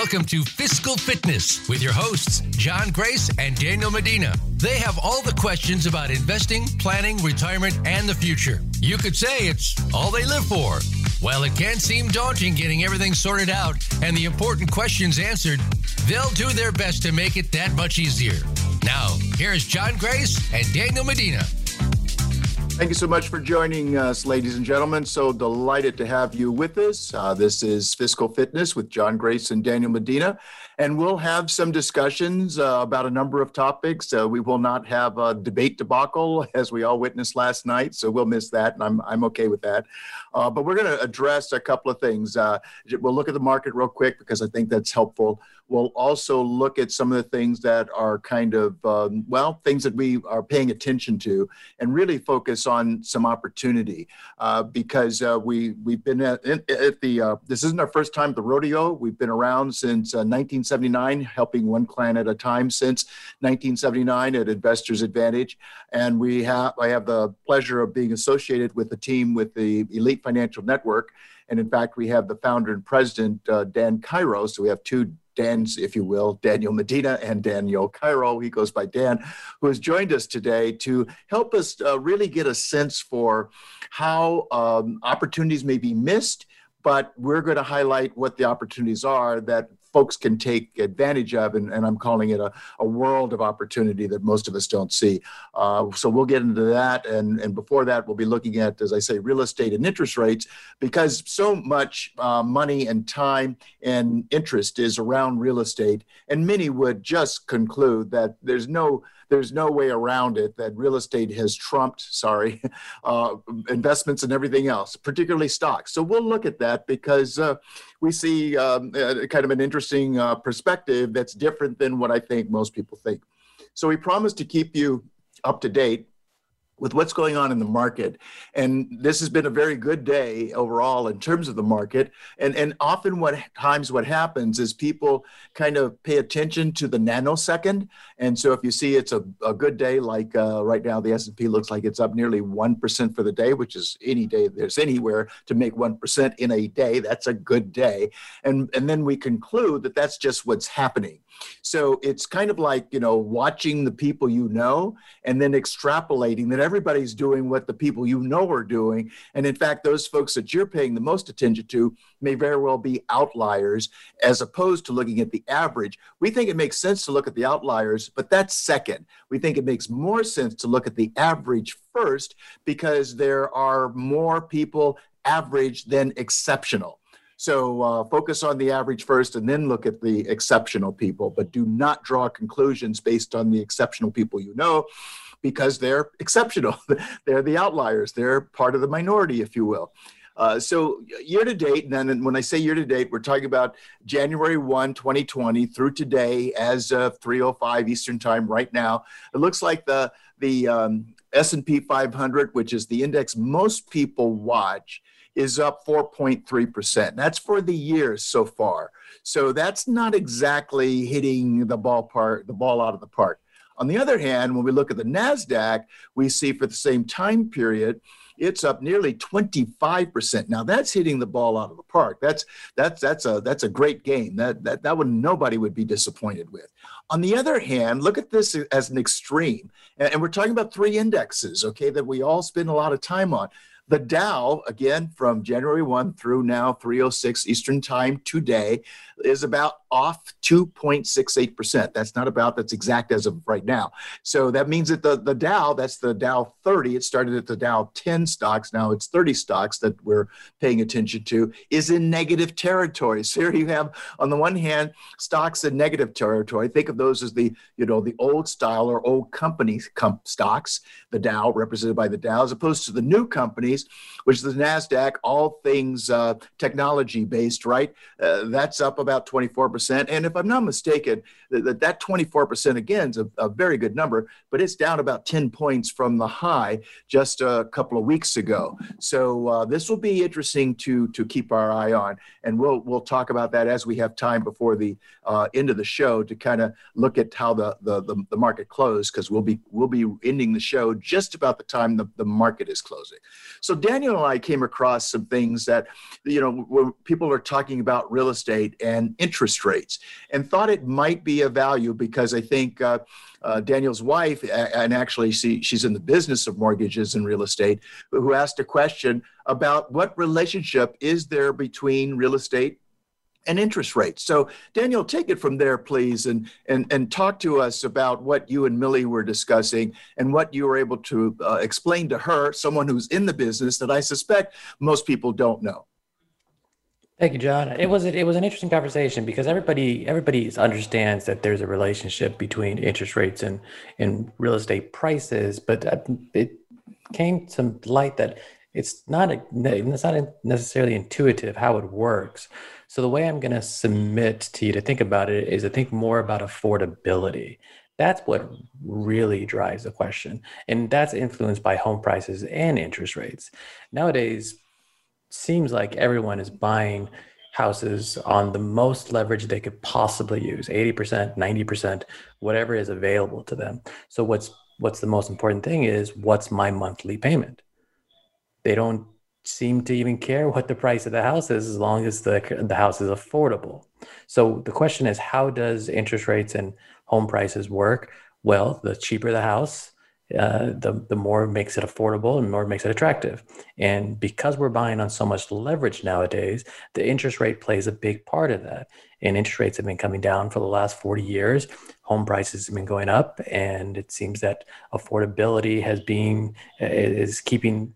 Welcome to Fiscal Fitness with your hosts, John Grace and Daniel Medina. They have all the questions about investing, planning, retirement, and the future. You could say it's all they live for. While it can seem daunting getting everything sorted out and the important questions answered, they'll do their best to make it that much easier. Now, here's John Grace and Daniel Medina. Thank you so much for joining us, ladies and gentlemen. So delighted to have you with us. Uh, this is Fiscal Fitness with John Grace and Daniel Medina. And we'll have some discussions uh, about a number of topics. Uh, we will not have a debate debacle as we all witnessed last night. So we'll miss that. And I'm, I'm okay with that. Uh, but we're going to address a couple of things. Uh, we'll look at the market real quick because I think that's helpful. We'll also look at some of the things that are kind of, um, well, things that we are paying attention to and really focus on some opportunity uh, because uh, we, we've been at, at the, uh, this isn't our first time at the rodeo. We've been around since 1979, uh, helping one client at a time since 1979 at Investors Advantage. And we have, I have the pleasure of being associated with the team with the Elite Financial Network. And in fact, we have the founder and president, uh, Dan Cairo. So we have two Dan's, if you will, Daniel Medina and Daniel Cairo. He goes by Dan, who has joined us today to help us uh, really get a sense for how um, opportunities may be missed. But we're going to highlight what the opportunities are that folks can take advantage of. And, and I'm calling it a, a world of opportunity that most of us don't see. Uh, so we'll get into that. And, and before that, we'll be looking at, as I say, real estate and interest rates, because so much uh, money and time and interest is around real estate. And many would just conclude that there's no there's no way around it that real estate has trumped, sorry, uh, investments and everything else, particularly stocks. So we'll look at that because uh, we see um, kind of an interesting uh, perspective that's different than what I think most people think. So we promise to keep you up to date with what's going on in the market. And this has been a very good day overall in terms of the market. And, and often what times what happens is people kind of pay attention to the nanosecond. And so if you see it's a, a good day, like uh, right now, the S&P looks like it's up nearly 1% for the day, which is any day there's anywhere to make 1% in a day. That's a good day. And, and then we conclude that that's just what's happening. So it's kind of like, you know, watching the people you know and then extrapolating that everybody's doing what the people you know are doing. And in fact, those folks that you're paying the most attention to may very well be outliers as opposed to looking at the average. We think it makes sense to look at the outliers, but that's second. We think it makes more sense to look at the average first because there are more people average than exceptional. So uh, focus on the average first and then look at the exceptional people, but do not draw conclusions based on the exceptional people you know because they're exceptional. they're the outliers, they're part of the minority, if you will. Uh, so year to date, and then when I say year to date, we're talking about January 1, 2020 through today as of 3.05 Eastern time right now. It looks like the, the um, S&P 500, which is the index most people watch, is up 4.3%. That's for the year so far. So that's not exactly hitting the ballpark, the ball out of the park. On the other hand, when we look at the NASDAQ, we see for the same time period, it's up nearly 25%. Now that's hitting the ball out of the park. That's that's that's a that's a great game. That that that one nobody would be disappointed with. On the other hand, look at this as an extreme. And, we're talking about three indexes, okay, that we all spend a lot of time on. The Dow, again, from January 1 through now 306 Eastern Time today, is about off 2.68%. That's not about, that's exact as of right now. So that means that the, the Dow, that's the Dow 30, it started at the Dow 10 stocks, now it's 30 stocks that we're paying attention to, is in negative territory. So here you have, on the one hand, stocks in negative territory. Think of those as the, you know, the old style or old company com- stocks, the Dow represented by the Dow, as opposed to the new companies which is the NASDAQ, all things uh, technology based, right? Uh, that's up about 24%. And if I'm not mistaken, that, that 24% again is a, a very good number, but it's down about 10 points from the high just a couple of weeks ago. So uh, this will be interesting to, to keep our eye on. And we'll, we'll talk about that as we have time before the uh, end of the show to kind of look at how the, the, the, the market closed because we'll be, we'll be ending the show just about the time the, the market is closing. So Daniel and I came across some things that, you know, when people are talking about real estate and interest rates and thought it might be a value because I think uh, uh, Daniel's wife, and actually she, she's in the business of mortgages and real estate, who asked a question about what relationship is there between real estate and interest rates. So, Daniel, take it from there, please, and and and talk to us about what you and Millie were discussing and what you were able to uh, explain to her, someone who's in the business that I suspect most people don't know. Thank you, John. It was it was an interesting conversation because everybody everybody understands that there's a relationship between interest rates and and real estate prices, but uh, it came to light that it's not a, it's not necessarily intuitive how it works. So the way I'm going to submit to you to think about it is to think more about affordability. That's what really drives the question. And that's influenced by home prices and interest rates. Nowadays, seems like everyone is buying houses on the most leverage they could possibly use 80% 90% whatever is available to them so what's what's the most important thing is what's my monthly payment they don't seem to even care what the price of the house is as long as the, the house is affordable. So the question is how does interest rates and home prices work? Well, the cheaper the house, uh, the, the more it makes it affordable and more it makes it attractive. And because we're buying on so much leverage nowadays, the interest rate plays a big part of that. And interest rates have been coming down for the last 40 years. Home prices have been going up. And it seems that affordability has been, is keeping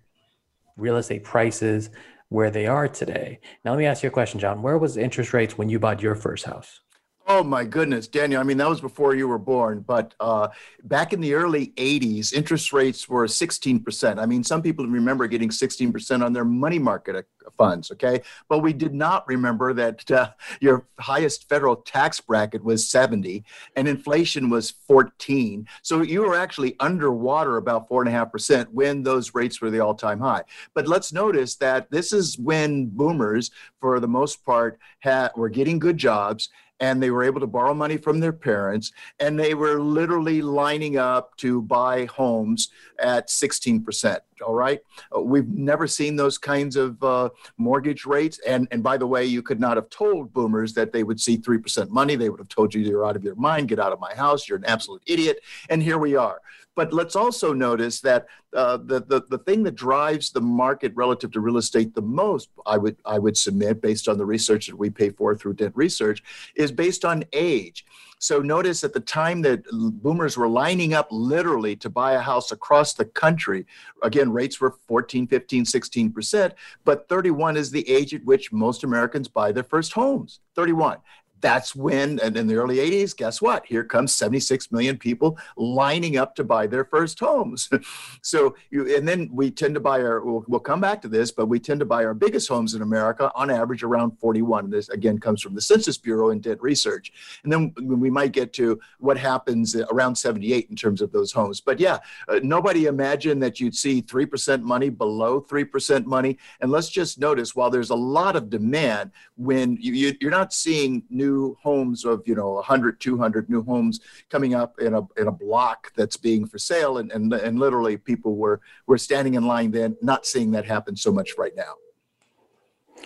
real estate prices where they are today. Now, let me ask you a question, John. Where was interest rates when you bought your first house? Oh my goodness, Daniel. I mean, that was before you were born. But uh, back in the early 80s, interest rates were 16%. I mean, some people remember getting 16% on their money market uh, funds, okay? But we did not remember that uh, your highest federal tax bracket was 70 and inflation was 14. So you were actually underwater about 4.5% when those rates were the all time high. But let's notice that this is when boomers, for the most part, had, were getting good jobs and they were able to borrow money from their parents and they were literally lining up to buy homes at 16% all right? Uh, we've never seen those kinds of uh, mortgage rates and and by the way you could not have told boomers that they would see 3% money. They would have told you you're out of your mind. Get out of my house. You're an absolute idiot. And here we are but let's also notice that uh, the, the, the thing that drives the market relative to real estate the most, I would, I would submit, based on the research that we pay for through Dent Research, is based on age. So notice at the time that boomers were lining up literally to buy a house across the country, again, rates were 14, 15, 16%, but 31 is the age at which most Americans buy their first homes. 31 that's when, and in the early 80s, guess what? Here comes 76 million people lining up to buy their first homes. so, you, and then we tend to buy our, we'll, we'll, come back to this, but we tend to buy our biggest homes in America on average around 41. This again comes from the Census Bureau and Dent research. And then we might get to what happens around 78 in terms of those homes. But yeah, uh, nobody imagined that you'd see 3% money below 3% money. And let's just notice while there's a lot of demand, when you, you, you're not seeing new new homes of you know 100 200 new homes coming up in a in a block that's being for sale. And and, and literally people were were standing in line then not seeing that happen so much right now.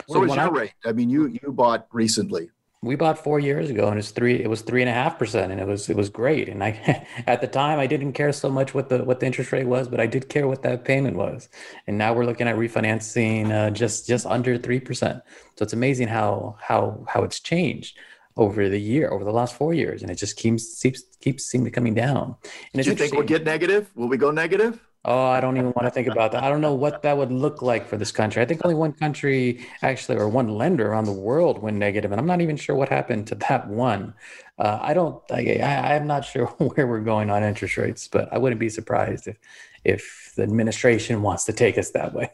What so was your I, rate? I mean you you bought recently we bought four years ago and it's three it was three and a half percent and it was it was great and i at the time i didn't care so much what the what the interest rate was but i did care what that payment was and now we're looking at refinancing uh, just just under three percent so it's amazing how how how it's changed over the year, over the last four years, and it just keeps keeps keeps seeming coming down. And Do you think we'll get negative? Will we go negative? Oh, I don't even want to think about that. I don't know what that would look like for this country. I think only one country actually, or one lender around the world went negative, and I'm not even sure what happened to that one. Uh, I don't. I, I, I'm not sure where we're going on interest rates, but I wouldn't be surprised if if the administration wants to take us that way.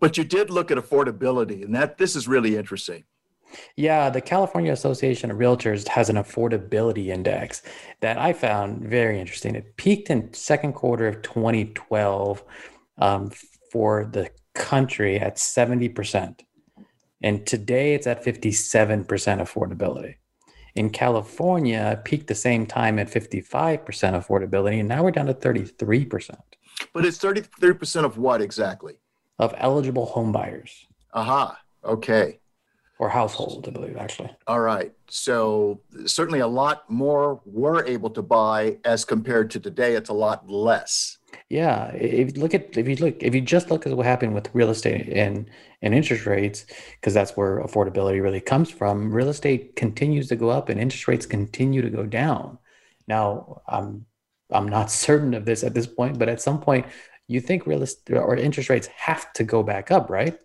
but you did look at affordability, and that this is really interesting. Yeah, the California Association of Realtors has an affordability index that I found very interesting. It peaked in second quarter of 2012 um, for the country at 70%. And today it's at 57% affordability. In California, it peaked the same time at 55% affordability, and now we're down to 33%. But it's 33% of what exactly? Of eligible home buyers. Aha. Okay or household, I believe, actually. All right. So certainly a lot more were able to buy as compared to today. It's a lot less. Yeah. If you look at if you look if you just look at what happened with real estate and and interest rates, because that's where affordability really comes from. Real estate continues to go up and interest rates continue to go down. Now, I'm I'm not certain of this at this point, but at some point, you think real estate or interest rates have to go back up, right?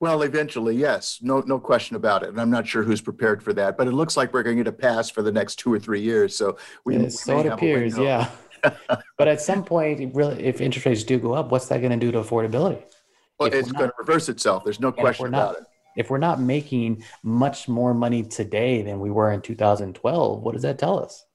Well, eventually, yes, no, no question about it. And I'm not sure who's prepared for that, but it looks like we're going to get a pass for the next two or three years. So we, we so it appears, yeah. but at some point, really, if interest rates do go up, what's that going to do to affordability? Well, if it's going to reverse itself. There's no question not, about it. If we're not making much more money today than we were in 2012, what does that tell us?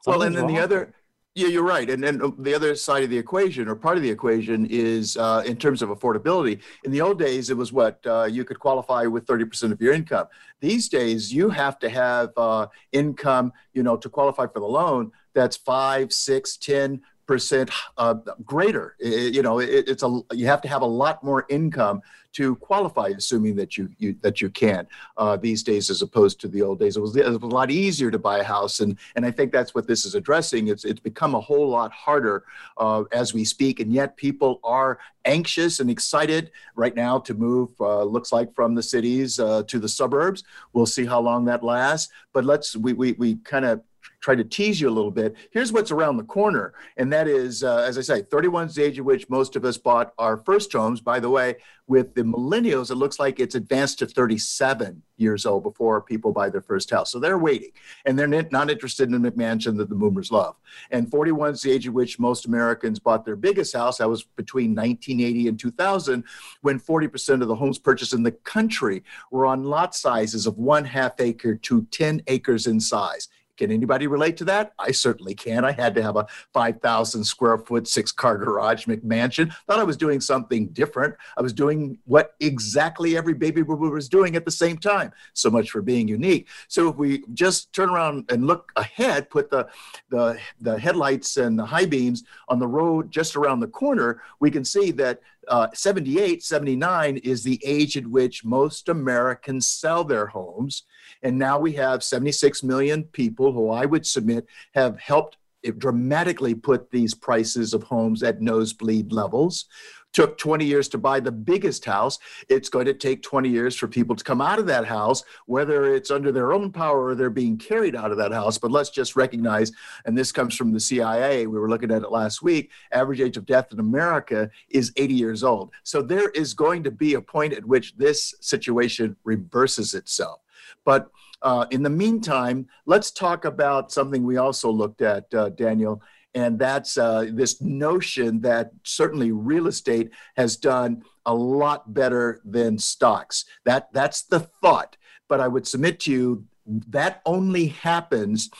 Something's well, and then wrong. the other yeah, you're right. And then um, the other side of the equation, or part of the equation, is uh, in terms of affordability. In the old days, it was what uh, you could qualify with 30% of your income. These days, you have to have uh, income, you know, to qualify for the loan that's five, six, ten percent uh, greater. It, you know, it, it's a you have to have a lot more income to qualify, assuming that you, you that you can uh, these days as opposed to the old days. It was, it was a lot easier to buy a house, and and I think that's what this is addressing. It's it's become a whole lot harder uh, as we speak, and yet people are anxious and excited right now to move. Uh, looks like from the cities uh, to the suburbs. We'll see how long that lasts, but let's we we we kind of try to tease you a little bit. Here's what's around the corner, and that is, uh, as I say, 31 is the age at which most of us bought our first homes. By the way, with the millennials, it looks like it's advanced to 37 years old before people buy their first house. So they're waiting, and they're not interested in the mansion that the boomers love. And 41 is the age at which most Americans bought their biggest house. That was between 1980 and 2000, when 40% of the homes purchased in the country were on lot sizes of one half acre to 10 acres in size. Can anybody relate to that? I certainly can. I had to have a 5,000 square foot, six car garage McMansion. Thought I was doing something different. I was doing what exactly every baby boomer was doing at the same time. So much for being unique. So if we just turn around and look ahead, put the, the, the headlights and the high beams on the road just around the corner, we can see that uh, 78, 79 is the age at which most Americans sell their homes. And now we have 76 million people who I would submit have helped eh, dramatically put these prices of homes at nosebleed levels. Took 20 years to buy the biggest house. It's going to take 20 years for people to come out of that house, whether it's under their own power or they're being carried out of that house. But let's just recognize, and this comes from the CIA, we were looking at it last week, average age of death in America is 80 years old. So there is going to be a point at which this situation reverses itself. But uh, in the meantime, let's talk about something we also looked at, uh, Daniel, and that's uh, this notion that certainly real estate has done a lot better than stocks. That that's the thought. But I would submit to you that only happens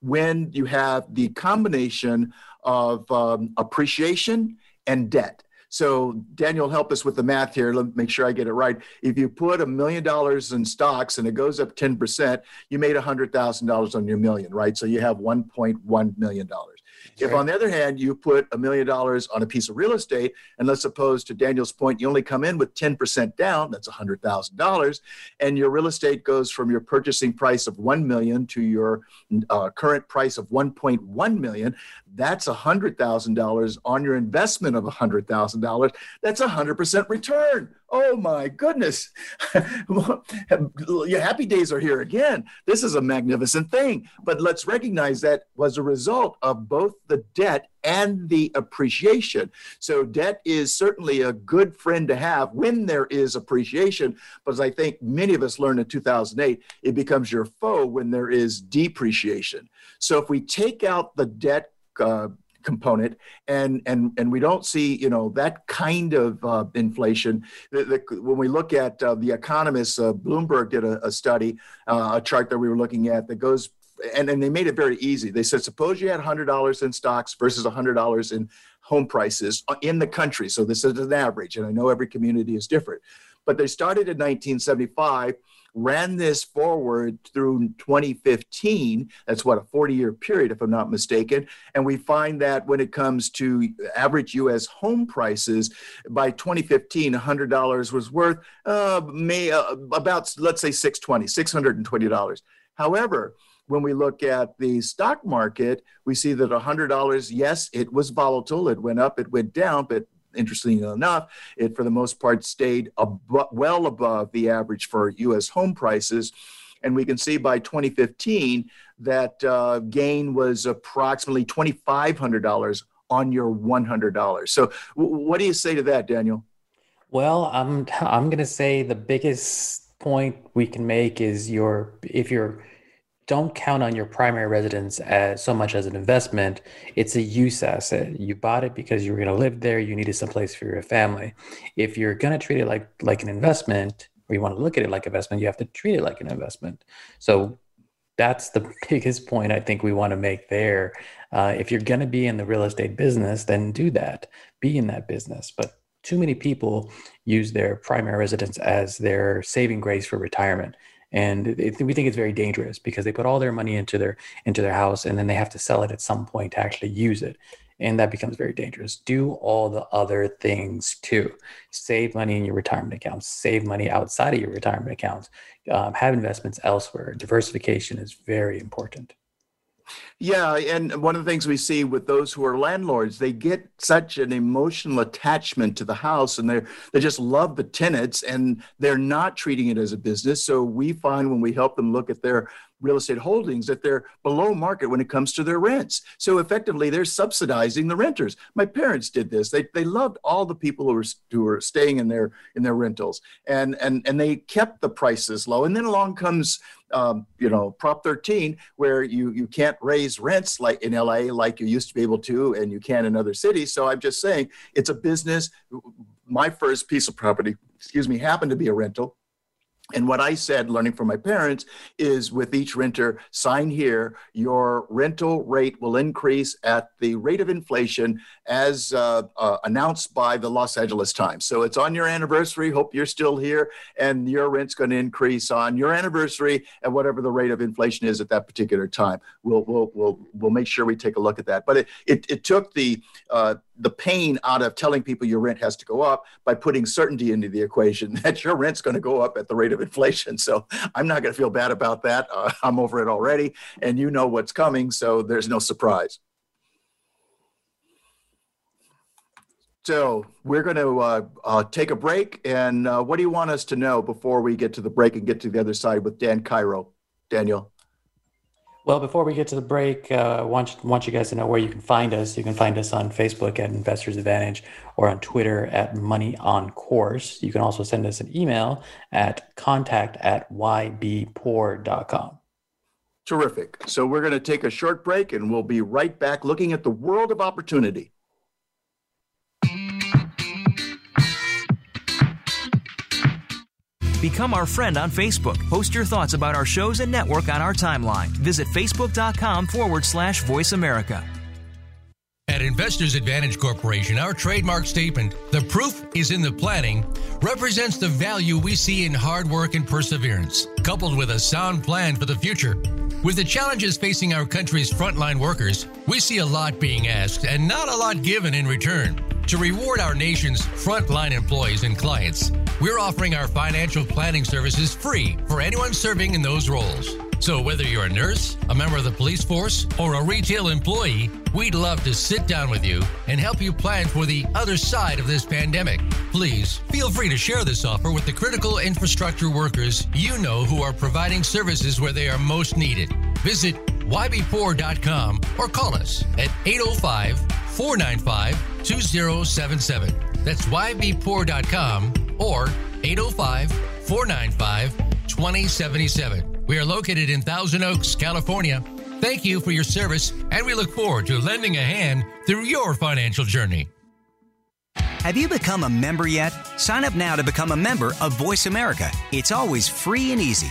when you have the combination of um, appreciation and debt. So Daniel, help us with the math here. Let me make sure I get it right. If you put a million dollars in stocks and it goes up 10%, you made $100,000 on your million, right? So you have $1.1 million. If, on the other hand, you put a million dollars on a piece of real estate, and let's suppose to Daniel's point, you only come in with 10% down, that's $100,000, and your real estate goes from your purchasing price of 1 million to your uh, current price of 1.1 million, that's $100,000 on your investment of $100,000. That's a 100% return. Oh my goodness. Your happy days are here again. This is a magnificent thing. But let's recognize that was a result of both the debt and the appreciation. So, debt is certainly a good friend to have when there is appreciation. But as I think many of us learned in 2008, it becomes your foe when there is depreciation. So, if we take out the debt uh, component, and and and we don't see you know that kind of uh, inflation. The, the, when we look at uh, the economists, uh, Bloomberg did a, a study, uh, a chart that we were looking at that goes. And, and they made it very easy. They said, suppose you had $100 in stocks versus $100 in home prices in the country. So this is an average, and I know every community is different. But they started in 1975 ran this forward through 2015. That's what a 40 year period, if I'm not mistaken. And we find that when it comes to average US home prices, by 2015, $100 was worth uh, may, uh, about, let's say, $620, $620. However, when we look at the stock market, we see that $100, yes, it was volatile. It went up, it went down, but interestingly enough, it for the most part stayed well above the average for U.S. home prices. And we can see by 2015 that uh, gain was approximately $2,500 on your $100. So, w- what do you say to that, Daniel? Well, I'm I'm going to say the biggest point we can make is your if you're don't count on your primary residence as so much as an investment. It's a use asset. You bought it because you were going to live there. You needed some place for your family. If you're going to treat it like like an investment, or you want to look at it like investment, you have to treat it like an investment. So that's the biggest point I think we want to make there. Uh, if you're going to be in the real estate business, then do that. Be in that business. But too many people use their primary residence as their saving grace for retirement and it, we think it's very dangerous because they put all their money into their into their house and then they have to sell it at some point to actually use it. And that becomes very dangerous. Do all the other things too. Save money in your retirement accounts. Save money outside of your retirement accounts. Um, have investments elsewhere. Diversification is very important yeah, and one of the things we see with those who are landlords, they get such an emotional attachment to the house and they they just love the tenants and they're not treating it as a business. So we find when we help them look at their real estate holdings that they're below market when it comes to their rents. So effectively, they're subsidizing the renters. My parents did this. They, they loved all the people who were, who were staying in their in their rentals, and and and they kept the prices low. And then along comes um, you know Prop 13, where you you can't raise rents like in LA like you used to be able to, and you can in other cities. So I'm just saying it's a business. My first piece of property, excuse me, happened to be a rental and what I said, learning from my parents, is with each renter, sign here, your rental rate will increase at the rate of inflation as uh, uh, announced by the Los Angeles Times. So it's on your anniversary. Hope you're still here, and your rent's going to increase on your anniversary at whatever the rate of inflation is at that particular time. We'll we'll we'll, we'll make sure we take a look at that. But it it, it took the uh, the pain out of telling people your rent has to go up by putting certainty into the equation that your rent's going to go up at the rate of inflation. So I'm not going to feel bad about that. Uh, I'm over it already, and you know what's coming, so there's no surprise. So we're going to uh, uh, take a break, and uh, what do you want us to know before we get to the break and get to the other side with Dan Cairo? Daniel. Well, before we get to the break, uh, I want, want you guys to know where you can find us. You can find us on Facebook at Investors Advantage or on Twitter at Money on Course. You can also send us an email at contact at ybpoor.com. Terrific. So we're going to take a short break and we'll be right back looking at the world of opportunity. Become our friend on Facebook. Post your thoughts about our shows and network on our timeline. Visit facebook.com forward slash voice America. At Investors Advantage Corporation, our trademark statement, the proof is in the planning, represents the value we see in hard work and perseverance, coupled with a sound plan for the future. With the challenges facing our country's frontline workers, we see a lot being asked and not a lot given in return. To reward our nation's frontline employees and clients, we're offering our financial planning services free for anyone serving in those roles. So, whether you're a nurse, a member of the police force, or a retail employee, we'd love to sit down with you and help you plan for the other side of this pandemic. Please feel free to share this offer with the critical infrastructure workers you know who are providing services where they are most needed. Visit ybpoor.com or call us at 805 495 2077. That's ybpoor.com or 805 495 2077. We are located in Thousand Oaks, California. Thank you for your service, and we look forward to lending a hand through your financial journey. Have you become a member yet? Sign up now to become a member of Voice America. It's always free and easy.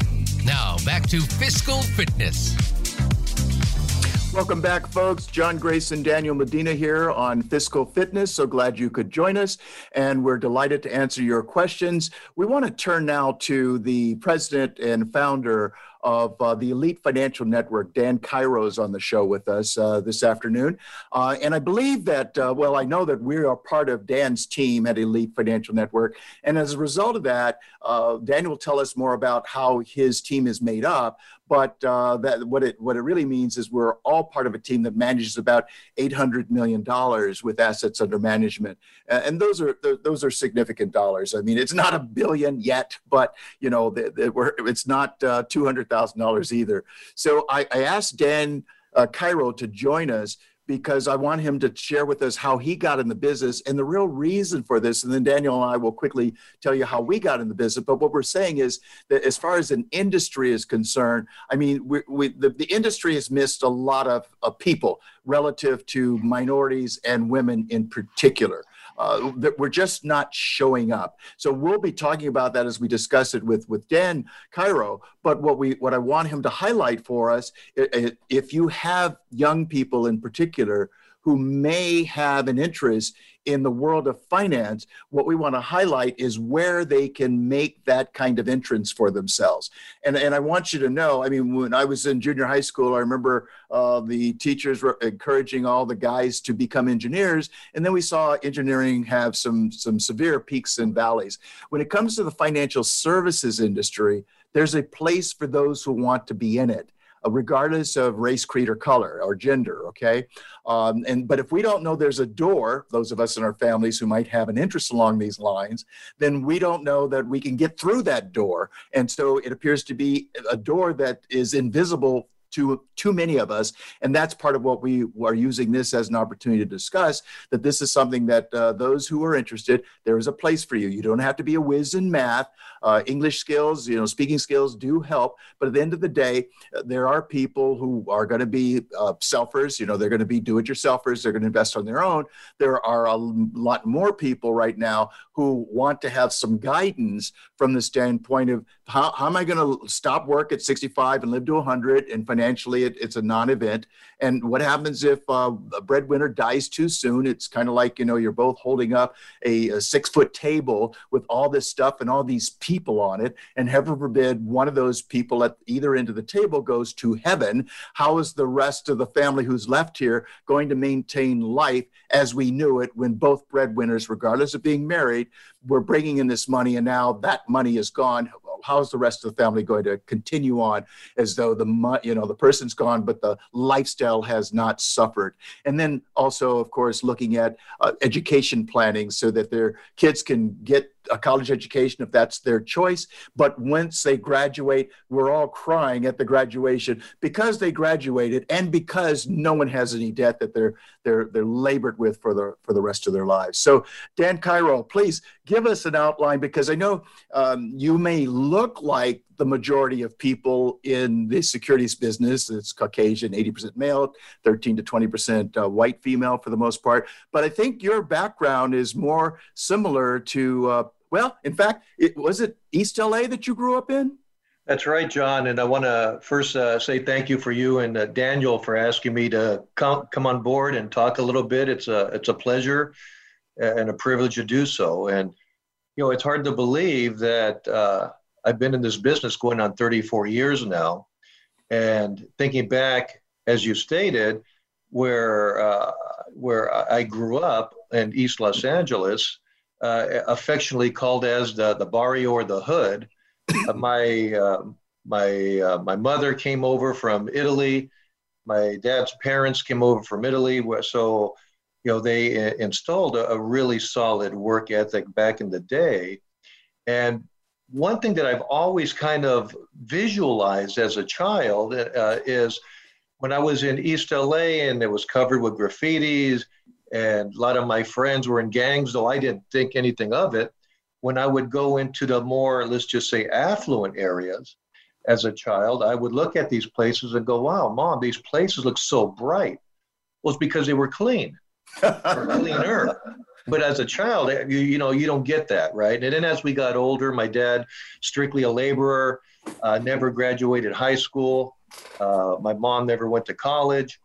Now, back to fiscal fitness. Welcome back, folks. John Grace and Daniel Medina here on Fiscal Fitness. So glad you could join us, and we're delighted to answer your questions. We want to turn now to the president and founder of uh, the Elite Financial Network. Dan Cairo is on the show with us uh, this afternoon. Uh, and I believe that, uh, well, I know that we are part of Dan's team at Elite Financial Network. And as a result of that, uh, Dan will tell us more about how his team is made up. But uh, that what it what it really means is we're all part of a team that manages about eight hundred million dollars with assets under management, and those are those are significant dollars. I mean, it's not a billion yet, but you know, the, the, it's not two hundred $100,000 either. So I, I asked Dan uh, Cairo to join us because I want him to share with us how he got in the business and the real reason for this. And then Daniel and I will quickly tell you how we got in the business. But what we're saying is that as far as an industry is concerned, I mean, we, we, the, the industry has missed a lot of, of people relative to minorities and women in particular uh, that we're just not showing up. So we'll be talking about that as we discuss it with with Dan Cairo. But what we what I want him to highlight for us, if you have young people in particular who may have an interest in the world of finance, what we want to highlight is where they can make that kind of entrance for themselves. And, and I want you to know, I mean, when I was in junior high school, I remember uh, the teachers were encouraging all the guys to become engineers. And then we saw engineering have some, some severe peaks and valleys. When it comes to the financial services industry, there's a place for those who want to be in it. Regardless of race, creed, or color or gender. Okay, um, and but if we don't know there's a door, those of us in our families who might have an interest along these lines, then we don't know that we can get through that door. And so it appears to be a door that is invisible to too many of us and that's part of what we are using this as an opportunity to discuss that this is something that uh, those who are interested there is a place for you. You don't have to be a whiz in math. Uh, english skills you know speaking skills do help but at the end of the day uh, there are people who are going to be uh, selfers you know they're going to be do-it-yourselfers they're going to invest on their own. There are a lot more people right now who want to have some guidance from the standpoint of how, how am i going to stop work at 65 and live to 100 and financially it, it's a non-event. And what happens if uh, a breadwinner dies too soon? It's kind of like you know you're both holding up a, a six foot table with all this stuff and all these people on it. And heaven forbid one of those people at either end of the table goes to heaven. How is the rest of the family who's left here going to maintain life as we knew it when both breadwinners regardless of being married were bringing in this money and now that money is gone. How's the rest of the family going to continue on as though the you know the person's gone but the lifestyle has not suffered? And then also of course looking at uh, education planning so that their kids can get a college education if that's their choice. But once they graduate, we're all crying at the graduation because they graduated and because no one has any debt that they're they're they're labored with for the for the rest of their lives. So Dan Cairo, please give us an outline because I know um, you may look like the majority of people in the securities business. It's Caucasian, 80% male, 13 to 20% uh, white female for the most part. But I think your background is more similar to, uh, well, in fact, it, was it East LA that you grew up in? That's right, John. And I want to first uh, say thank you for you and uh, Daniel for asking me to come come on board and talk a little bit. It's a it's a pleasure and a privilege to do so. And, you know, it's hard to believe that uh, I've been in this business going on 34 years now. And thinking back, as you stated, where, uh, where I grew up in East Los Angeles, uh, affectionately called as the, the barrio or the hood. Uh, my uh, my uh, my mother came over from Italy. My dad's parents came over from Italy. So, you know, they installed a, a really solid work ethic back in the day. And one thing that I've always kind of visualized as a child uh, is when I was in East LA and it was covered with graffitis, and a lot of my friends were in gangs, though I didn't think anything of it. When I would go into the more, let's just say, affluent areas as a child, I would look at these places and go, wow, mom, these places look so bright. Well, it's because they were clean or cleaner. But as a child, eh, you, you know, you don't get that, right? And then as we got older, my dad, strictly a laborer, uh, never graduated high school. Uh, my mom never went to college.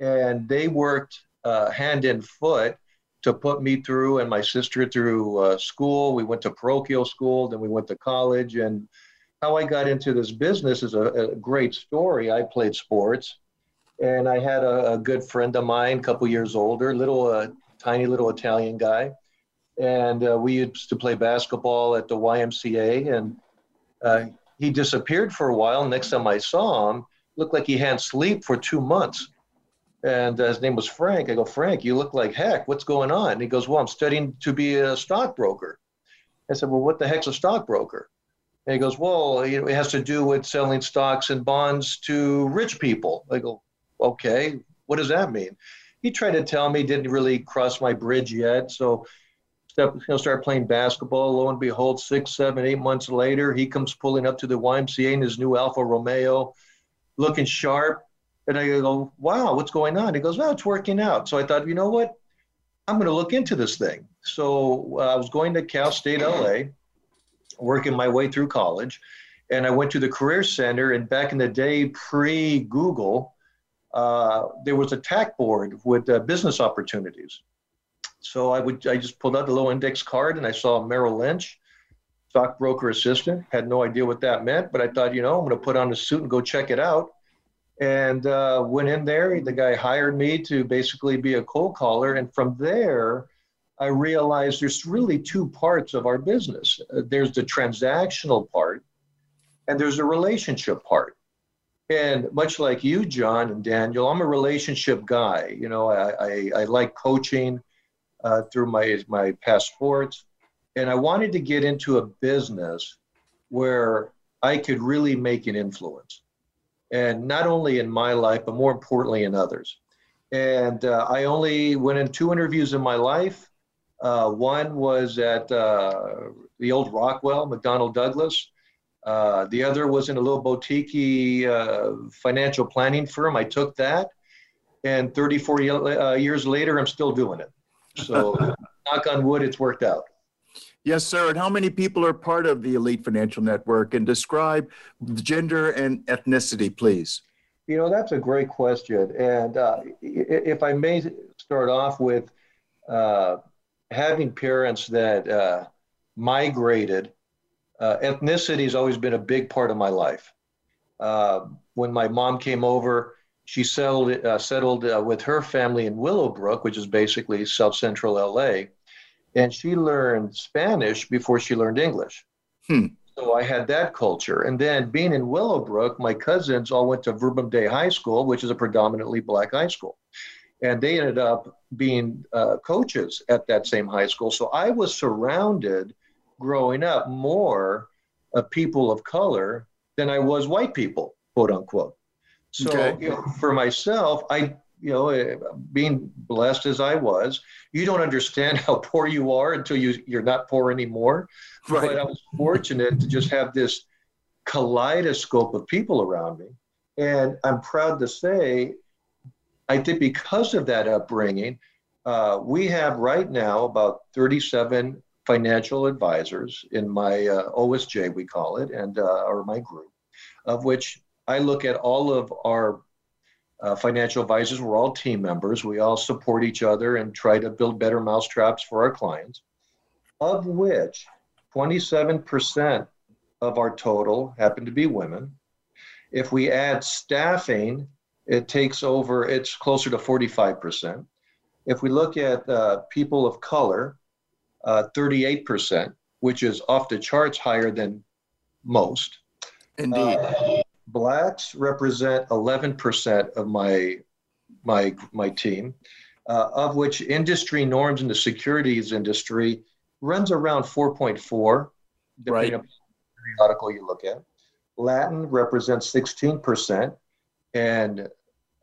And they worked uh, hand and foot to put me through and my sister through uh, school. We went to parochial school, then we went to college. And how I got into this business is a, a great story. I played sports, and I had a, a good friend of mine, a couple years older, little uh, tiny little Italian guy, and uh, we used to play basketball at the YMCA. And uh, he disappeared for a while. Next time I saw him, looked like he hadn't slept for two months and uh, his name was Frank. I go, Frank, you look like heck. What's going on? And he goes, Well, I'm studying to be a stockbroker. I said, Well, what the heck's a stockbroker? And he goes, Well, it has to do with selling stocks and bonds to rich people. I go, Okay, what does that mean? He tried to tell me, didn't really cross my bridge yet. So step, you know, start playing basketball. Lo and behold, six, seven, eight months later, he comes pulling up to the YMCA in his new Alfa Romeo, looking sharp and I go, wow, what's going on? He goes, oh, it's working out. So I thought, you know what? I'm going to look into this thing. So uh, I was going to Cal State LA, working my way through college. And I went to the Career Center. And back in the day, pre Google, uh, there was a TAC board with uh, business opportunities. So I would I just pulled out the little index card and I saw Merrill Lynch, stockbroker assistant. Had no idea what that meant, but I thought, you know, I'm going to put on a suit and go check it out and uh, went in there. The guy hired me to basically be a cold caller, and from there, I realized there's really two parts of our business. There's the transactional part, and there's a relationship part. And much like you, John and Daniel, I'm a relationship guy. You know, I, I, I like coaching uh, through my my past sports, and I wanted to get into a business where I could really make an influence and not only in my life, but more importantly in others. And uh, I only went in two interviews in my life. Uh, one was at uh, the old Rockwell, McDonnell Douglas. Uh, the other was in a little boutique uh, financial planning firm. I took that. And 34 uh, years later, I'm still doing it. So, knock on wood, it's worked out. Yes, sir. And how many people are part of the Elite Financial Network? And describe gender and ethnicity, please. You know, that's a great question. And uh, if I may start off with uh, having parents that uh, migrated, uh, ethnicity has always been a big part of my life. Uh, when my mom came over, she settled, uh, settled with her family in Willowbrook, which is basically South Central LA and she learned Spanish before she learned English. Hmm. So I had that culture. And then being in Willowbrook, my cousins all went to Verbum Dei High School, which is a predominantly black high school. And they ended up being uh, coaches at that same high school. So I was surrounded growing up more of people of color than I was white people, quote unquote. So okay. you know, for myself, I you know, eh, being blessed as I was, you don't understand how poor you are until you you're not poor anymore. Right. But I was fortunate to just have this kaleidoscope of people around me, and I'm proud to say, I think because of that upbringing, uh, we have right now about 37 financial advisors in my uh, OSJ, we call it, and uh, or my group, of which I look at all of our uh, financial advisors, we're all team members. We all support each other and try to build better mousetraps for our clients, of which 27% of our total happen to be women. If we add staffing, it takes over, it's closer to 45%. If we look at uh, people of color, uh, 38%, which is off the charts higher than most. Indeed. Uh, blacks represent 11% of my my my team, uh, of which industry norms in the securities industry runs around 4.4, depending right. on the article you look at. Latin represents 16%, and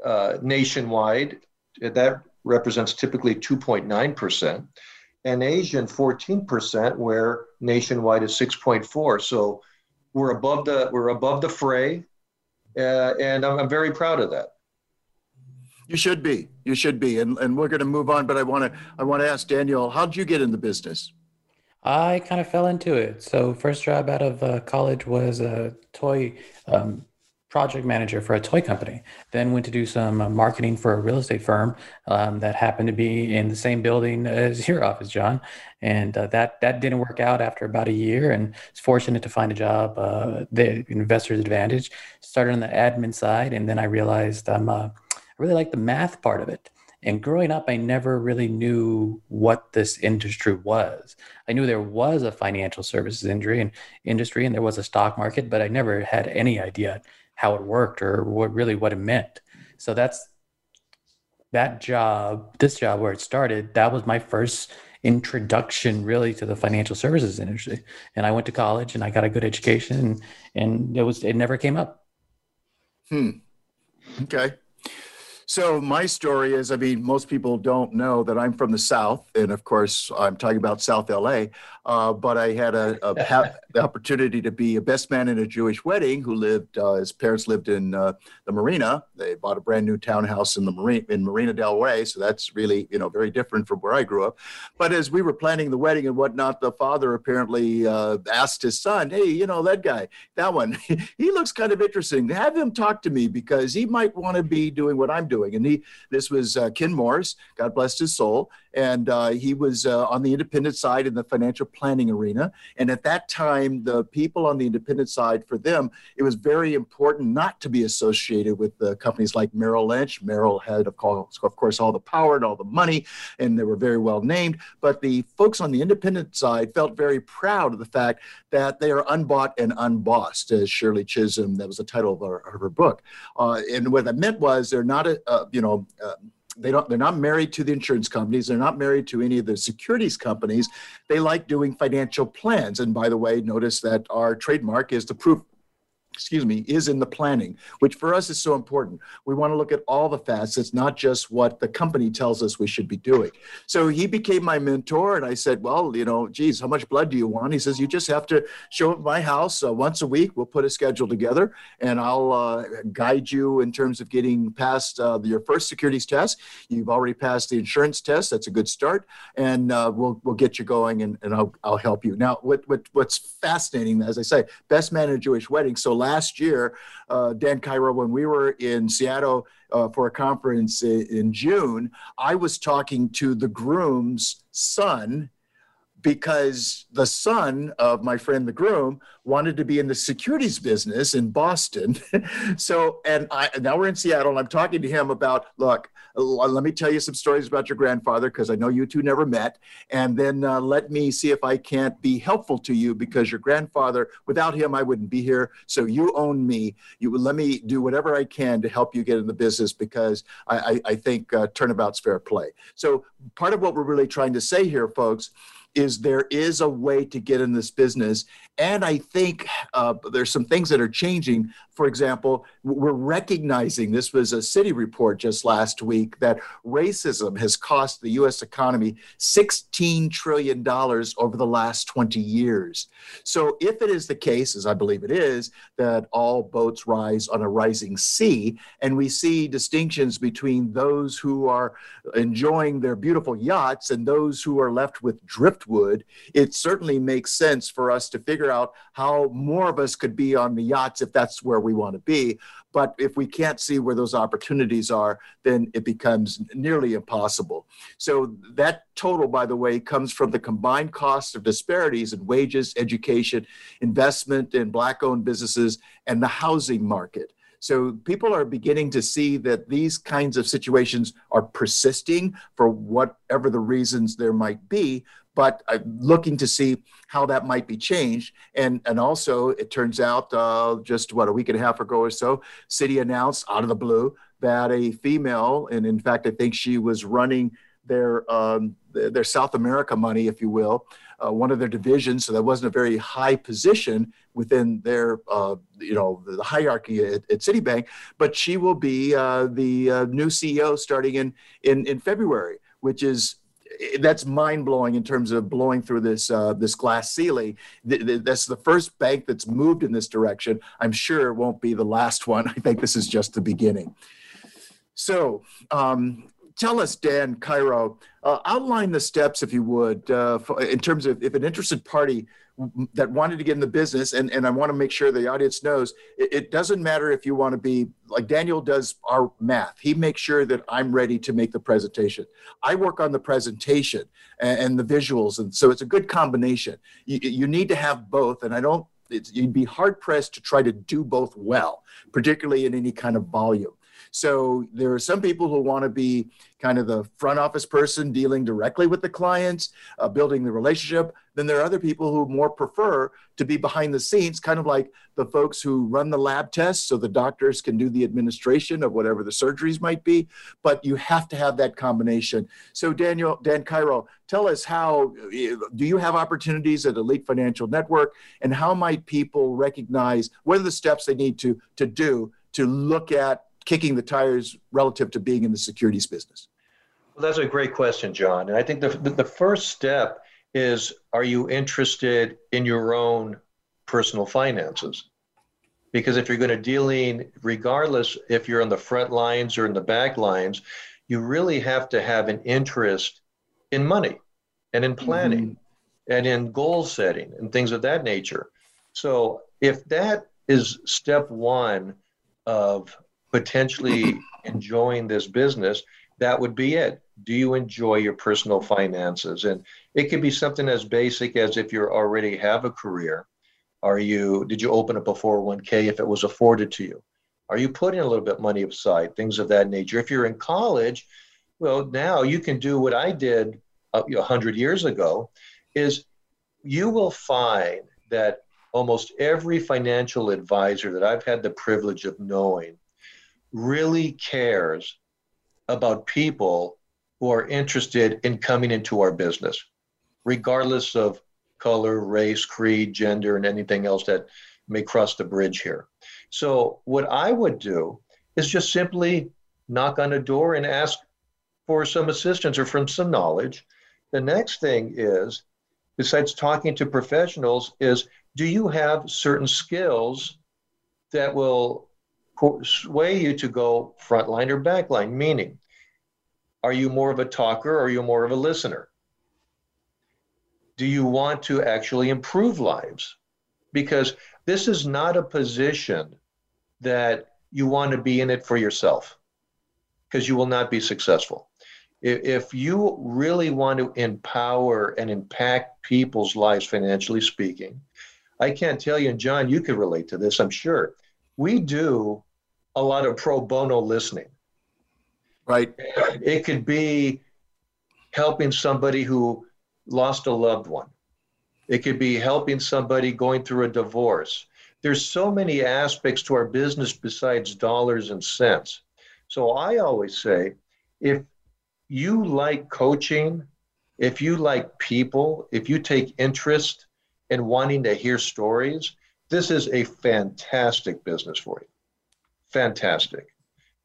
uh, nationwide, that represents typically 2.9%, and Asian 14%, where nationwide is 6.4. So we're above the we're above the fray, uh, and I'm, I'm very proud of that. You should be. You should be. And and we're going to move on, but I want to I want to ask Daniel, how did you get in the business? I kind of fell into it. So first job out of uh, college was a toy um, project manager for a toy company. Then went to do some marketing for a real estate firm um, that happened to be in the same building as your office, John. And uh, that that didn't work out after about a year. And was fortunate to find a job, uh, the Investors Advantage. Started on the admin side, and then I realized I'm uh, I really like the math part of it. And growing up, I never really knew what this industry was. I knew there was a financial services industry and industry, and there was a stock market, but I never had any idea how it worked or what really what it meant. So that's that job, this job where it started. That was my first introduction really to the financial services industry. And I went to college and I got a good education, and, and it was it never came up. Hmm. Okay. So my story is, I mean, most people don't know that I'm from the South, and of course, I'm talking about South LA. Uh, but I had a, a ha- the opportunity to be a best man in a Jewish wedding. Who lived? Uh, his parents lived in uh, the Marina. They bought a brand new townhouse in the Marina in Marina Del Rey. So that's really you know very different from where I grew up. But as we were planning the wedding and whatnot, the father apparently uh, asked his son, "Hey, you know that guy, that one, he looks kind of interesting. Have him talk to me because he might want to be doing what I'm doing." And he, this was uh, Ken Morris, God bless his soul, and uh, he was uh, on the independent side in the financial planning arena. And at that time, the people on the independent side, for them, it was very important not to be associated with the companies like Merrill Lynch. Merrill had, of course, of course, all the power and all the money, and they were very well named. But the folks on the independent side felt very proud of the fact that they are unbought and unbossed, as Shirley Chisholm, that was the title of her, of her book. Uh, and what that meant was they're not a, uh, you know, uh, they don't they're not married to the insurance companies they're not married to any of the securities companies. They like doing financial plans. And by the way notice that our trademark is the proof excuse me, is in the planning, which for us is so important. We want to look at all the facets, not just what the company tells us we should be doing. So he became my mentor, and I said, Well, you know, geez, how much blood do you want? He says, You just have to show up at my house uh, once a week. We'll put a schedule together, and I'll uh, guide you in terms of getting past uh, your first securities test. You've already passed the insurance test. That's a good start, and uh, we'll, we'll get you going, and, and I'll, I'll help you. Now, what, what, what's fascinating, as I say, best man at a Jewish wedding. So last year, uh, Dan Cairo, when we were in Seattle uh, for a conference in, in June, I was talking to the groom's son because the son of my friend the groom wanted to be in the securities business in Boston. so, and I now we're in Seattle, and I'm talking to him about look, let me tell you some stories about your grandfather because I know you two never met, and then uh, let me see if I can't be helpful to you because your grandfather, without him, I wouldn't be here. So you own me. You let me do whatever I can to help you get in the business because I, I, I think uh, turnabout's fair play. So part of what we're really trying to say here, folks is there is a way to get in this business. And I think uh, there's some things that are changing. For example, we're recognizing this was a Citi report just last week that racism has cost the US economy $16 trillion over the last 20 years. So, if it is the case, as I believe it is, that all boats rise on a rising sea, and we see distinctions between those who are enjoying their beautiful yachts and those who are left with drift driftwood, it certainly makes sense for us to figure out how more of us could be on the yachts if that's where we want to be. But if we can't see where those opportunities are, then it becomes nearly impossible. So that total, by the way, comes from the combined cost of disparities in wages, education, investment in black owned businesses, and the housing market. So people are beginning to see that these kinds of situations are persisting for whatever the reasons there might be, but I'm looking to see how that might be changed. And and also, it turns out uh, just what a week and a half ago or so, Citi announced out of the blue that a female, and in fact, I think she was running their um, their South America money, if you will, uh, one of their divisions. So that wasn't a very high position within their, uh, you know, the hierarchy at, at Citibank. But she will be uh, the uh, new CEO starting in, in in February, which is that's mind blowing in terms of blowing through this uh, this glass ceiling. That's the first bank that's moved in this direction. I'm sure it won't be the last one. I think this is just the beginning. So, um, tell us, Dan Cairo, uh, outline the steps, if you would, uh, for, in terms of if an interested party that wanted to get in the business, and, and I want to make sure the audience knows it, it, doesn't matter if you want to be like Daniel does our math. He makes sure that I'm ready to make the presentation. I work on the presentation and, and the visuals, and so it's a good combination. You, you need to have both, and I don't. you'd be hard pressed to try to do both well, particularly in any kind of volume. So there are some people who want to be kind of the front office person dealing directly with the clients, uh, building the relationship. Then there are other people who more prefer to be behind the scenes, kind of like the folks who run the lab tests so the doctors can do the administration of whatever the surgeries might be. But you have to have that combination. So Daniel, Dan Cairo, tell us how do you have opportunities at Elite Financial Network and how might people recognize what are the steps they need to, to do to look at kicking the tires relative to being in the securities business? Well, that's a great question, John. And I think the, the first step is are you interested in your own personal finances? Because if you're going to deal in, regardless if you're on the front lines or in the back lines, you really have to have an interest in money and in planning mm-hmm. and in goal setting and things of that nature. So if that is step one of potentially enjoying this business, that would be it. Do you enjoy your personal finances? And it could be something as basic as if you already have a career. Are you did you open up a 401k if it was afforded to you? Are you putting a little bit money aside? Things of that nature. If you're in college, well, now you can do what I did uh, a hundred years ago. Is you will find that almost every financial advisor that I've had the privilege of knowing really cares about people who are interested in coming into our business, regardless of color, race, creed, gender, and anything else that may cross the bridge here. So, what I would do is just simply knock on a door and ask for some assistance or from some knowledge. The next thing is, besides talking to professionals, is do you have certain skills that will sway you to go frontline or backline, meaning, are you more of a talker or are you more of a listener? Do you want to actually improve lives? Because this is not a position that you want to be in it for yourself, because you will not be successful. If you really want to empower and impact people's lives, financially speaking, I can't tell you, and John, you could relate to this, I'm sure. We do a lot of pro bono listening. Right. It could be helping somebody who lost a loved one. It could be helping somebody going through a divorce. There's so many aspects to our business besides dollars and cents. So I always say if you like coaching, if you like people, if you take interest in wanting to hear stories, this is a fantastic business for you fantastic.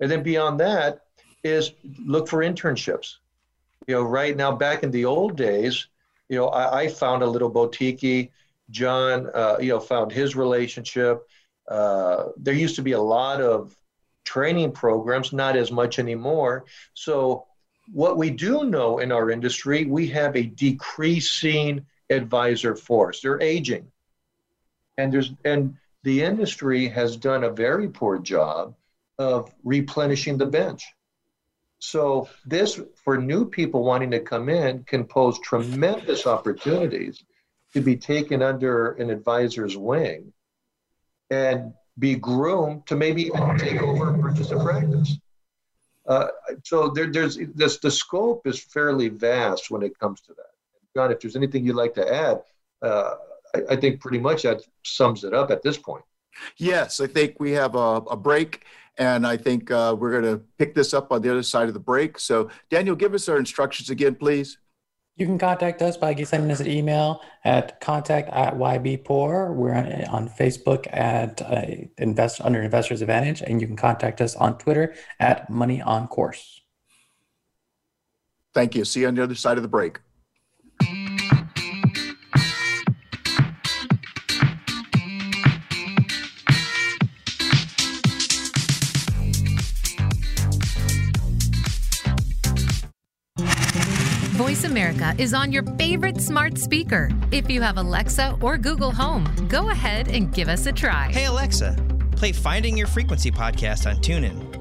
And then beyond that is look for internships. You know, right now, back in the old days, you know, I, I found a little boutique. John, uh, you know, found his relationship. Uh, there used to be a lot of training programs, not as much anymore. So what we do know in our industry, we have a decreasing advisor force. They're aging. And there's and the industry has done a very poor job of replenishing the bench. So this for new people wanting to come in can pose tremendous opportunities to be taken under an advisor's wing and be groomed to maybe even take over and purchase a practice. Uh, so there, there's this, the scope is fairly vast when it comes to that. John, if there's anything you'd like to add, uh, I, I, think pretty much that sums it up at this point. Yes, I think we have a, a break, and I think uh, we're going to pick this up on the other side of the break. So, Daniel, give us our instructions again, please. You can contact us by sending us an email at contact at YBPOR. We're on, on Facebook at uh, invest under Investors Advantage, and you can contact us on Twitter at Money on Course. Thank you. See you on the other side of the break. Voice America is on your favorite smart speaker. If you have Alexa or Google Home, go ahead and give us a try. Hey, Alexa, play Finding Your Frequency podcast on TuneIn.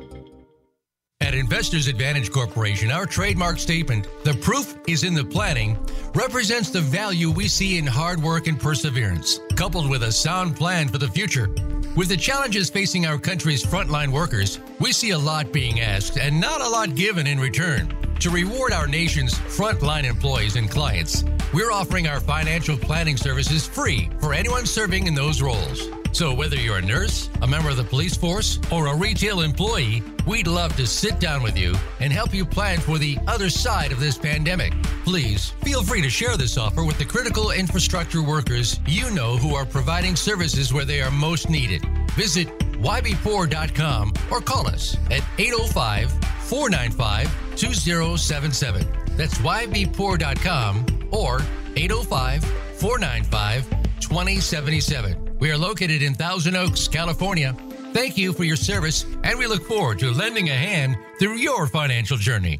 At Investors Advantage Corporation, our trademark statement, the proof is in the planning, represents the value we see in hard work and perseverance, coupled with a sound plan for the future. With the challenges facing our country's frontline workers, we see a lot being asked and not a lot given in return. To reward our nation's frontline employees and clients, we're offering our financial planning services free for anyone serving in those roles. So, whether you're a nurse, a member of the police force, or a retail employee, we'd love to sit down with you and help you plan for the other side of this pandemic. Please feel free to share this offer with the critical infrastructure workers you know who are providing services where they are most needed. Visit ybpoor.com or call us at 805 495 2077. That's ybpoor.com or 805 495 2077. We are located in Thousand Oaks, California. Thank you for your service, and we look forward to lending a hand through your financial journey.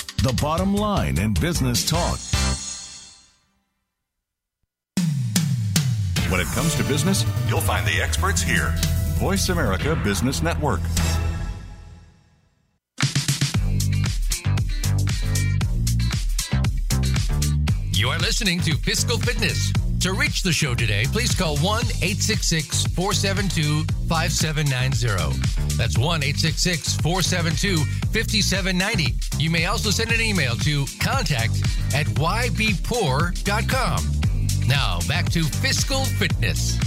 the bottom line in business talk. When it comes to business, you'll find the experts here. Voice America Business Network. You are listening to Fiscal Fitness. To reach the show today, please call 1 866 472 5790. That's 1 866 472 5790. You may also send an email to contact at ybpoor.com. Now, back to Fiscal Fitness.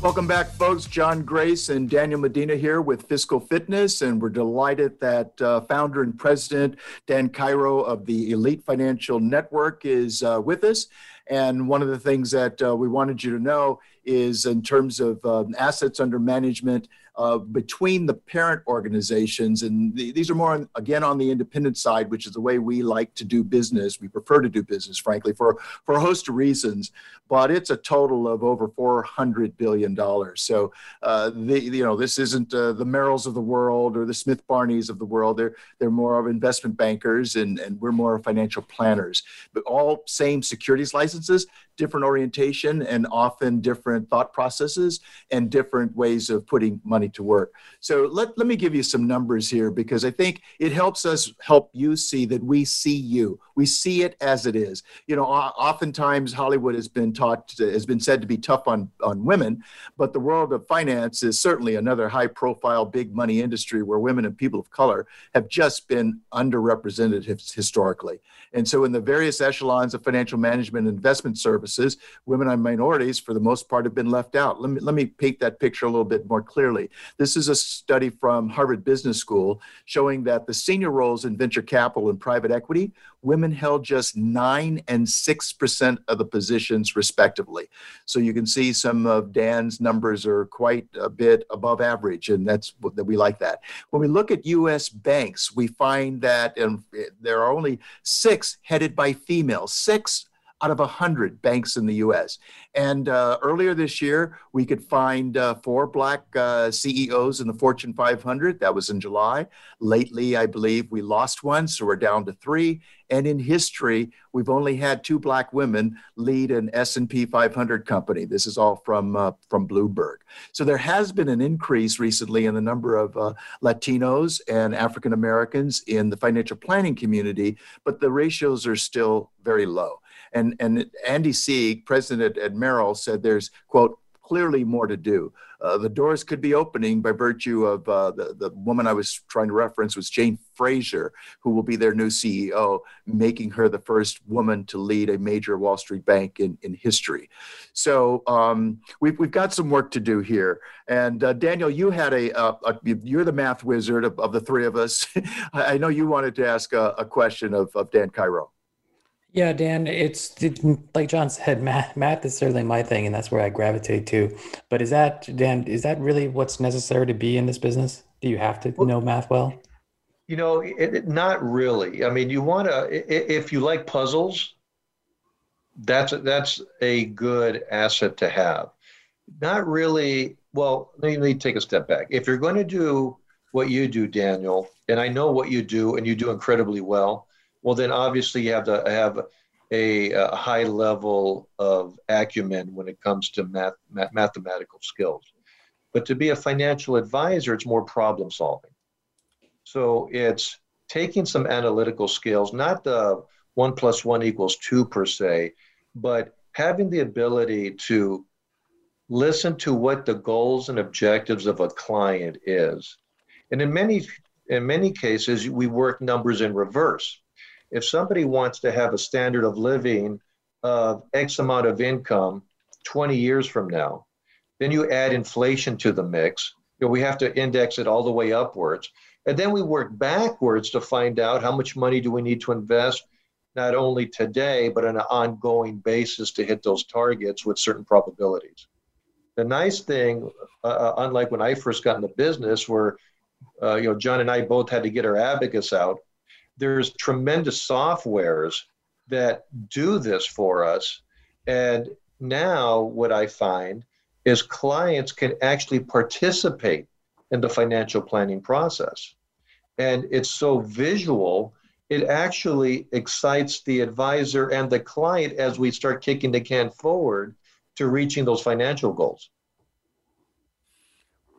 Welcome back, folks. John Grace and Daniel Medina here with Fiscal Fitness, and we're delighted that uh, founder and president Dan Cairo of the Elite Financial Network is uh, with us. And one of the things that uh, we wanted you to know is in terms of um, assets under management uh, between the parent organizations, and the, these are more, on, again, on the independent side, which is the way we like to do business. We prefer to do business, frankly, for, for a host of reasons, but it's a total of over $400 billion. So, uh, the, you know, this isn't uh, the Merrills of the world or the Smith Barneys of the world. They're, they're more of investment bankers, and, and we're more financial planners, but all same securities licenses, different orientation, and often different thought processes and different ways of putting money to work. So let, let me give you some numbers here because I think it helps us help you see that we see you. We see it as it is. You know, oftentimes Hollywood has been taught, has been said to be tough on, on women, but the world of finance is certainly another high profile, big money industry where women and people of color have just been underrepresented historically. And so, in the various echelons of financial management and investment services, women and minorities, for the most part, have been left out. Let me, let me paint that picture a little bit more clearly. This is a study from Harvard Business School showing that the senior roles in venture capital and private equity, women held just 9 and 6% of the positions, respectively. So, you can see some of Dan's numbers are quite a bit above average, and that's that we like that. When we look at U.S. banks, we find that and there are only six headed by females, six out of 100 banks in the US. And uh, earlier this year, we could find uh, four black uh, CEOs in the Fortune 500. That was in July. Lately, I believe we lost one, so we're down to three. And in history, we've only had two black women lead an S&P 500 company. This is all from uh, from Bloomberg. So there has been an increase recently in the number of uh, Latinos and African Americans in the financial planning community, but the ratios are still very low. And, and Andy Sieg, president at Merrill, said there's, quote, clearly more to do. Uh, the doors could be opening by virtue of uh, the, the woman I was trying to reference was Jane Fraser, who will be their new CEO, making her the first woman to lead a major Wall Street bank in, in history. So um, we've, we've got some work to do here. And uh, Daniel, you had a, a, a, you're the math wizard of, of the three of us. I know you wanted to ask a, a question of, of Dan Cairo. Yeah, Dan, it's like John said, math, math is certainly my thing, and that's where I gravitate to. But is that, Dan, is that really what's necessary to be in this business? Do you have to know math well? You know, it, it, not really. I mean, you want to, if you like puzzles, that's that's a good asset to have. Not really. Well, let me take a step back. If you're going to do what you do, Daniel, and I know what you do, and you do incredibly well well, then obviously you have to have a, a high level of acumen when it comes to math, math, mathematical skills. But to be a financial advisor, it's more problem solving. So it's taking some analytical skills, not the one plus one equals two per se, but having the ability to listen to what the goals and objectives of a client is. And in many in many cases, we work numbers in reverse if somebody wants to have a standard of living of X amount of income 20 years from now, then you add inflation to the mix. You know, we have to index it all the way upwards. And then we work backwards to find out how much money do we need to invest, not only today, but on an ongoing basis to hit those targets with certain probabilities. The nice thing, uh, uh unlike when I first got into business, where uh, you know John and I both had to get our abacus out, there's tremendous softwares that do this for us. And now what I find is clients can actually participate in the financial planning process. And it's so visual, it actually excites the advisor and the client as we start kicking the can forward to reaching those financial goals.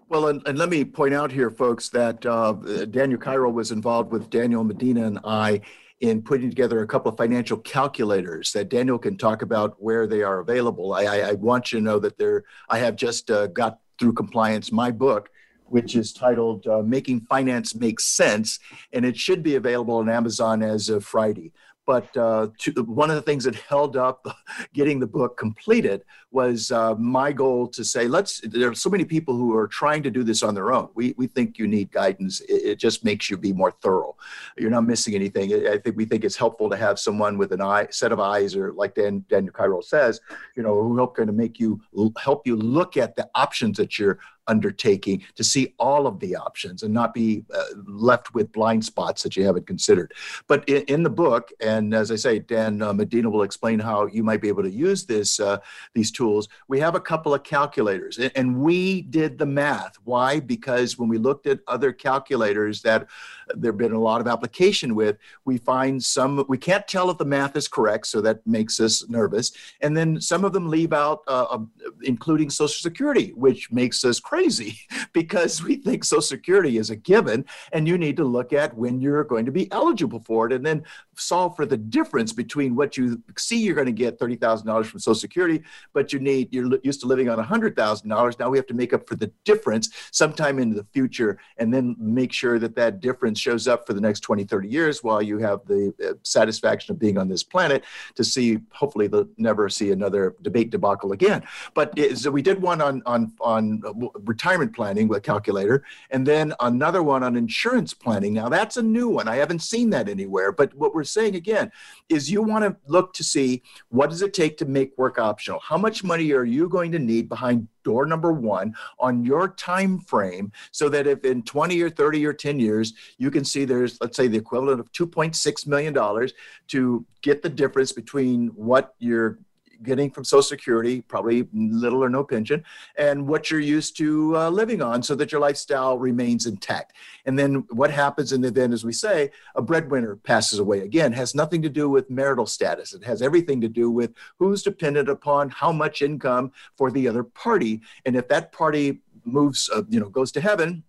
Well, and, and, let me point out here, folks, that uh, Daniel Cairo was involved with Daniel Medina and I in putting together a couple of financial calculators that Daniel can talk about where they are available. I, I, I want you to know that there, I have just uh, got through compliance my book, which is titled uh, Making Finance Make Sense, and it should be available on Amazon as of Friday. But uh, to, one of the things that held up getting the book completed was uh, my goal to say, let's, there are so many people who are trying to do this on their own. We, we think you need guidance. It, it just makes you be more thorough. You're not missing anything. I think we think it's helpful to have someone with an eye, set of eyes, or like Dan, Daniel Cairo says, you know, who help kind of make you, help you look at the options that you're undertaking to see all of the options and not be uh, left with blind spots that you haven't considered. But in, in the book, and as I say, Dan uh, Medina will explain how you might be able to use this uh, these tools. We have a couple of calculators, and, we did the math. Why? Because when we looked at other calculators that there have been a lot of application with, we find some we can't tell if the math is correct, so that makes us nervous. And then some of them leave out, uh, including Social Security, which makes us crazy crazy because we think Social Security is a given, and you need to look at when you're going to be eligible for it and then solve for the difference between what you see you're going to get $30,000 from Social Security, but you need, you're used to living on $100,000. Now we have to make up for the difference sometime into the future and then make sure that that difference shows up for the next 20, 30 years while you have the uh, satisfaction of being on this planet to see, hopefully, the never see another debate debacle again. But so we did one on, on, on retirement planning with calculator, and then another one on insurance planning. Now that's a new one. I haven't seen that anywhere. But what we're saying again is you want to look to see what does it take to make work optional? How much money are you going to need behind door number one on your time frame so that if in 20 or 30 or 10 years you can see there's let's say the equivalent of 2.6 million dollars to get the difference between what you're getting from Social Security, probably little or no pension, and what you're used to uh, living on so that your lifestyle remains intact. And then what happens in the event, as we say, a breadwinner passes away again, has nothing to do with marital status. It has everything to do with who's dependent upon how much income for the other party. And if that party moves, uh, you know, goes to heaven,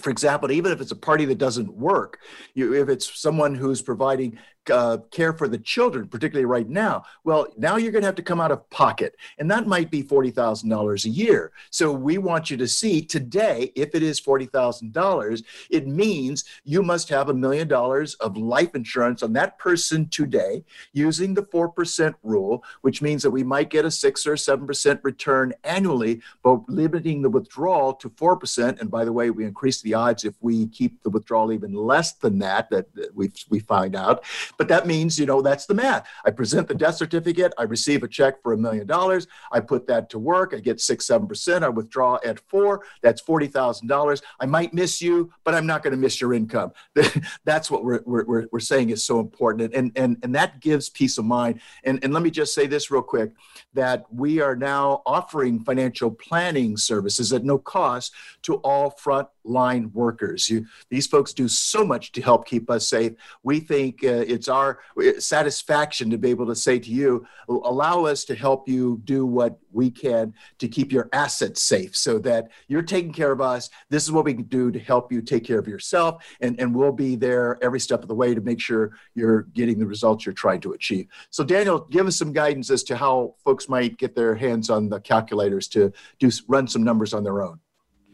for example, even if it's a party that doesn't work, you, if it's someone who's providing uh, care for the children, particularly right now, well, now you're going to have to come out of pocket. And that might be $40,000 a year. So we want you to see today, if it is $40,000, it means you must have a million dollars of life insurance on that person today using the 4% rule, which means that we might get a 6 or 7% return annually, but limiting the withdrawal to 4%. And by the way, we increase the odds if we keep the withdrawal even less than that, that we, we find out. But that means, you know, that's the math. I present the death certificate, I receive a check for a million dollars, I put that to work, I get six, seven percent, I withdraw at four, that's forty thousand dollars. I might miss you, but I'm not going to miss your income. that's what we're, we're, we're saying is so important. And, and, and that gives peace of mind. And, and let me just say this real quick that we are now offering financial planning services at no cost to all front line workers. You, these folks do so much to help keep us safe. We think uh, it's our satisfaction to be able to say to you, allow us to help you do what we can to keep your assets safe so that you're taking care of us. This is what we can do to help you take care of yourself. And, and we'll be there every step of the way to make sure you're getting the results you're trying to achieve. So, Daniel, give us some guidance as to how folks might get their hands on the calculators to do run some numbers on their own.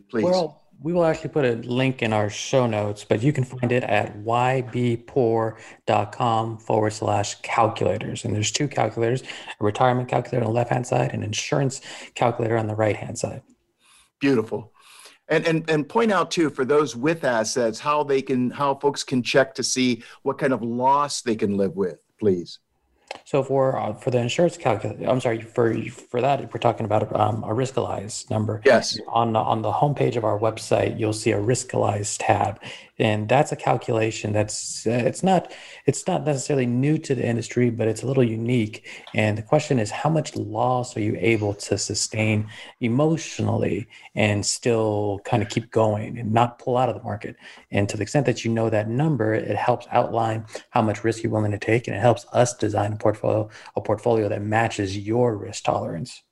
Please. Well, we will actually put a link in our show notes, but you can find it at ybpoor.com forward slash calculators. And there's two calculators a retirement calculator on the left hand side and insurance calculator on the right hand side. Beautiful. And, and, and point out too for those with assets how they can how folks can check to see what kind of loss they can live with please so for uh, for the insurance calculator, I'm sorry for for that we're talking about um, a Riskalyze number. Yes. On the, on the homepage of our website, you'll see a Riskalyze tab, and that's a calculation that's uh, it's not it's not necessarily new to the industry but it's a little unique. And the question is how much loss are you able to sustain emotionally and still kind of keep going and not pull out of the market? And to the extent that you know that number it helps outline how much risk you're willing to take and it helps us design a portfolio a portfolio that matches your risk tolerance.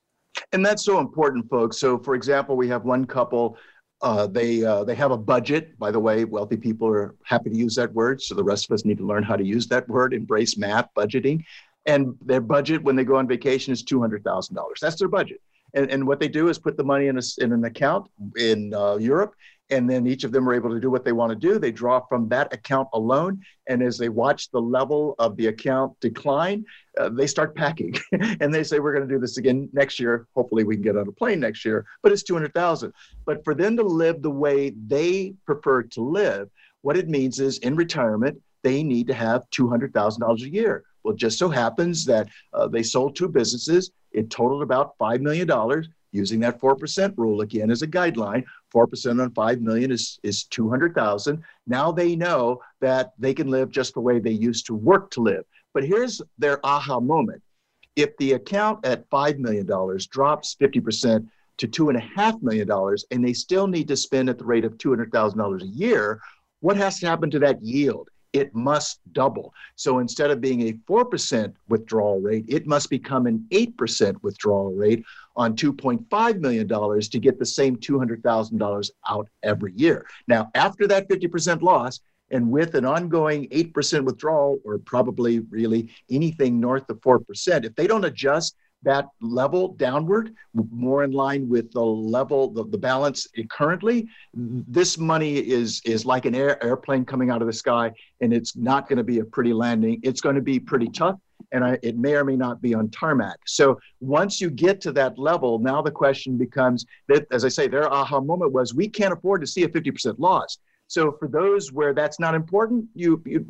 And that's so important folks. So for example we have one couple uh, they uh, they have a budget. By the way, wealthy people are happy to use that word. So the rest of us need to learn how to use that word. Embrace math budgeting, and their budget when they go on vacation is two hundred thousand dollars. That's their budget. And, and what they do is put the money in, a, in an account in uh, Europe, and then each of them are able to do what they want to do. They draw from that account alone, and as they watch the level of the account decline, uh, they start packing, and they say, "We're going to do this again next year. Hopefully, we can get on a plane next year." But it's two hundred thousand. But for them to live the way they prefer to live, what it means is in retirement they need to have two hundred thousand dollars a year. Well, just so happens that uh, they sold two businesses. It totaled about $5 million using that 4% rule again as a guideline. 4% on 5 million is, is 200,000. Now they know that they can live just the way they used to work to live. But here's their aha moment. If the account at $5 million drops 50% to $2.5 million and they still need to spend at the rate of $200,000 a year, what has to happen to that yield? It must double. So instead of being a 4% withdrawal rate, it must become an 8% withdrawal rate on $2.5 million to get the same $200,000 out every year. Now, after that 50% loss, and with an ongoing 8% withdrawal, or probably really anything north of 4%, if they don't adjust that level downward, more in line with the level, the, the balance currently, this money is is like an air, airplane coming out of the sky, and it's not going to be a pretty landing. It's going to be pretty tough, and I, it may or may not be on tarmac. So once you get to that level, now the question becomes that, as I say, their aha moment was we can't afford to see a 50% loss. So for those where that's not important, you, you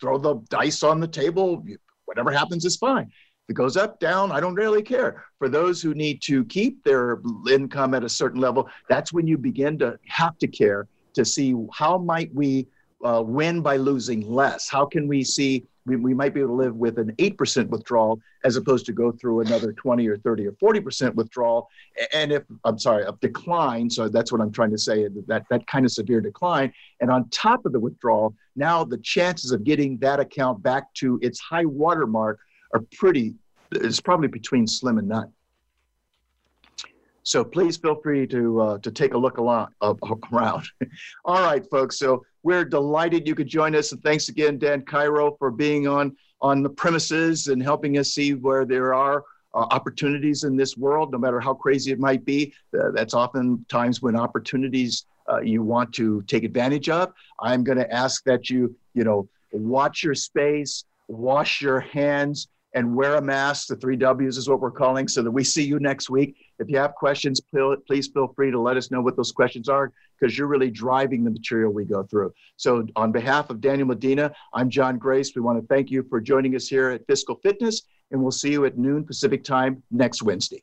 throw the dice on the table. You, whatever happens is fine it goes up, down, I don't really care. For those who need to keep their income at a certain level, that's when you begin to have to care to see how might we uh, win by losing less? How can we see we, we might be able to live with an 8% withdrawal as opposed to go through another 20 or 30 or 40% withdrawal. And if, I'm sorry, a decline, so that's what I'm trying to say, that, that kind of severe decline. And on top of the withdrawal, now the chances of getting that account back to its high water mark are pretty, it's probably between slim and none. So please feel free to uh, to take a look uh, around. All right, folks. So we're delighted you could join us, and thanks again, Dan Cairo, for being on on the premises and helping us see where there are uh, opportunities in this world, no matter how crazy it might be. Uh, that's often times when opportunities uh, you want to take advantage of. I'm going to ask that you you know watch your space, wash your hands and wear a mask. The three W's is what we're calling, so that we see you next week. If you have questions, please feel free to let us know what those questions are because you're really driving the material we go through. So, on behalf of Daniel Medina, I'm John Grace. We want to thank you for joining us here at Fiscal Fitness, and we'll see you at noon Pacific time next Wednesday.